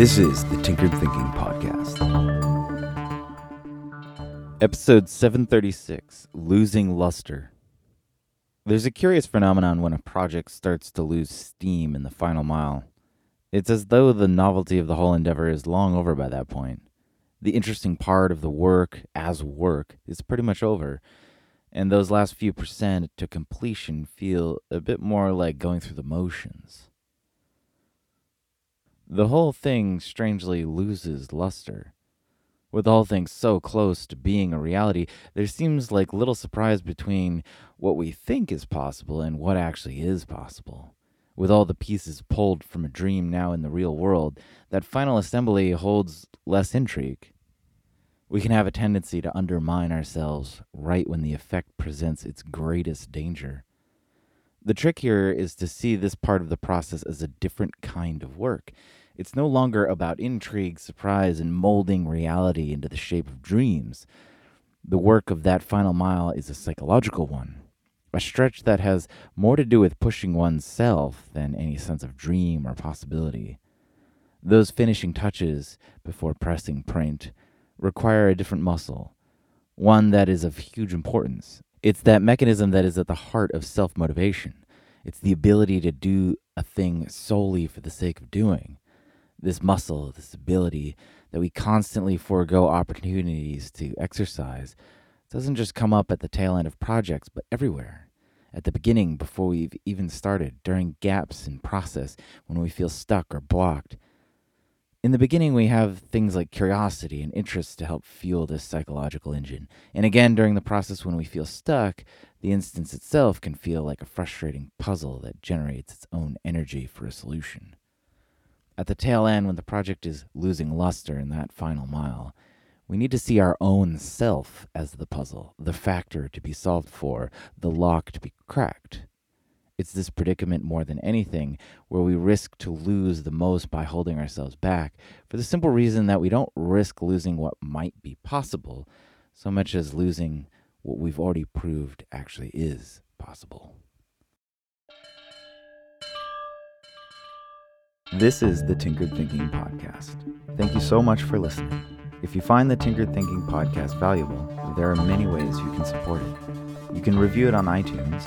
This is the Tinkered Thinking Podcast. Episode 736 Losing Luster. There's a curious phenomenon when a project starts to lose steam in the final mile. It's as though the novelty of the whole endeavor is long over by that point. The interesting part of the work as work is pretty much over, and those last few percent to completion feel a bit more like going through the motions. The whole thing strangely loses luster. With all things so close to being a reality, there seems like little surprise between what we think is possible and what actually is possible. With all the pieces pulled from a dream now in the real world, that final assembly holds less intrigue. We can have a tendency to undermine ourselves right when the effect presents its greatest danger. The trick here is to see this part of the process as a different kind of work. It's no longer about intrigue, surprise, and molding reality into the shape of dreams. The work of that final mile is a psychological one, a stretch that has more to do with pushing one's self than any sense of dream or possibility. Those finishing touches before pressing print require a different muscle, one that is of huge importance. It's that mechanism that is at the heart of self motivation. It's the ability to do a thing solely for the sake of doing. This muscle, this ability that we constantly forego opportunities to exercise, doesn't just come up at the tail end of projects, but everywhere. At the beginning, before we've even started, during gaps in process, when we feel stuck or blocked, in the beginning, we have things like curiosity and interest to help fuel this psychological engine. And again, during the process when we feel stuck, the instance itself can feel like a frustrating puzzle that generates its own energy for a solution. At the tail end, when the project is losing luster in that final mile, we need to see our own self as the puzzle, the factor to be solved for, the lock to be cracked. It's this predicament more than anything where we risk to lose the most by holding ourselves back for the simple reason that we don't risk losing what might be possible so much as losing what we've already proved actually is possible. This is the Tinkered Thinking Podcast. Thank you so much for listening. If you find the Tinkered Thinking Podcast valuable, there are many ways you can support it. You can review it on iTunes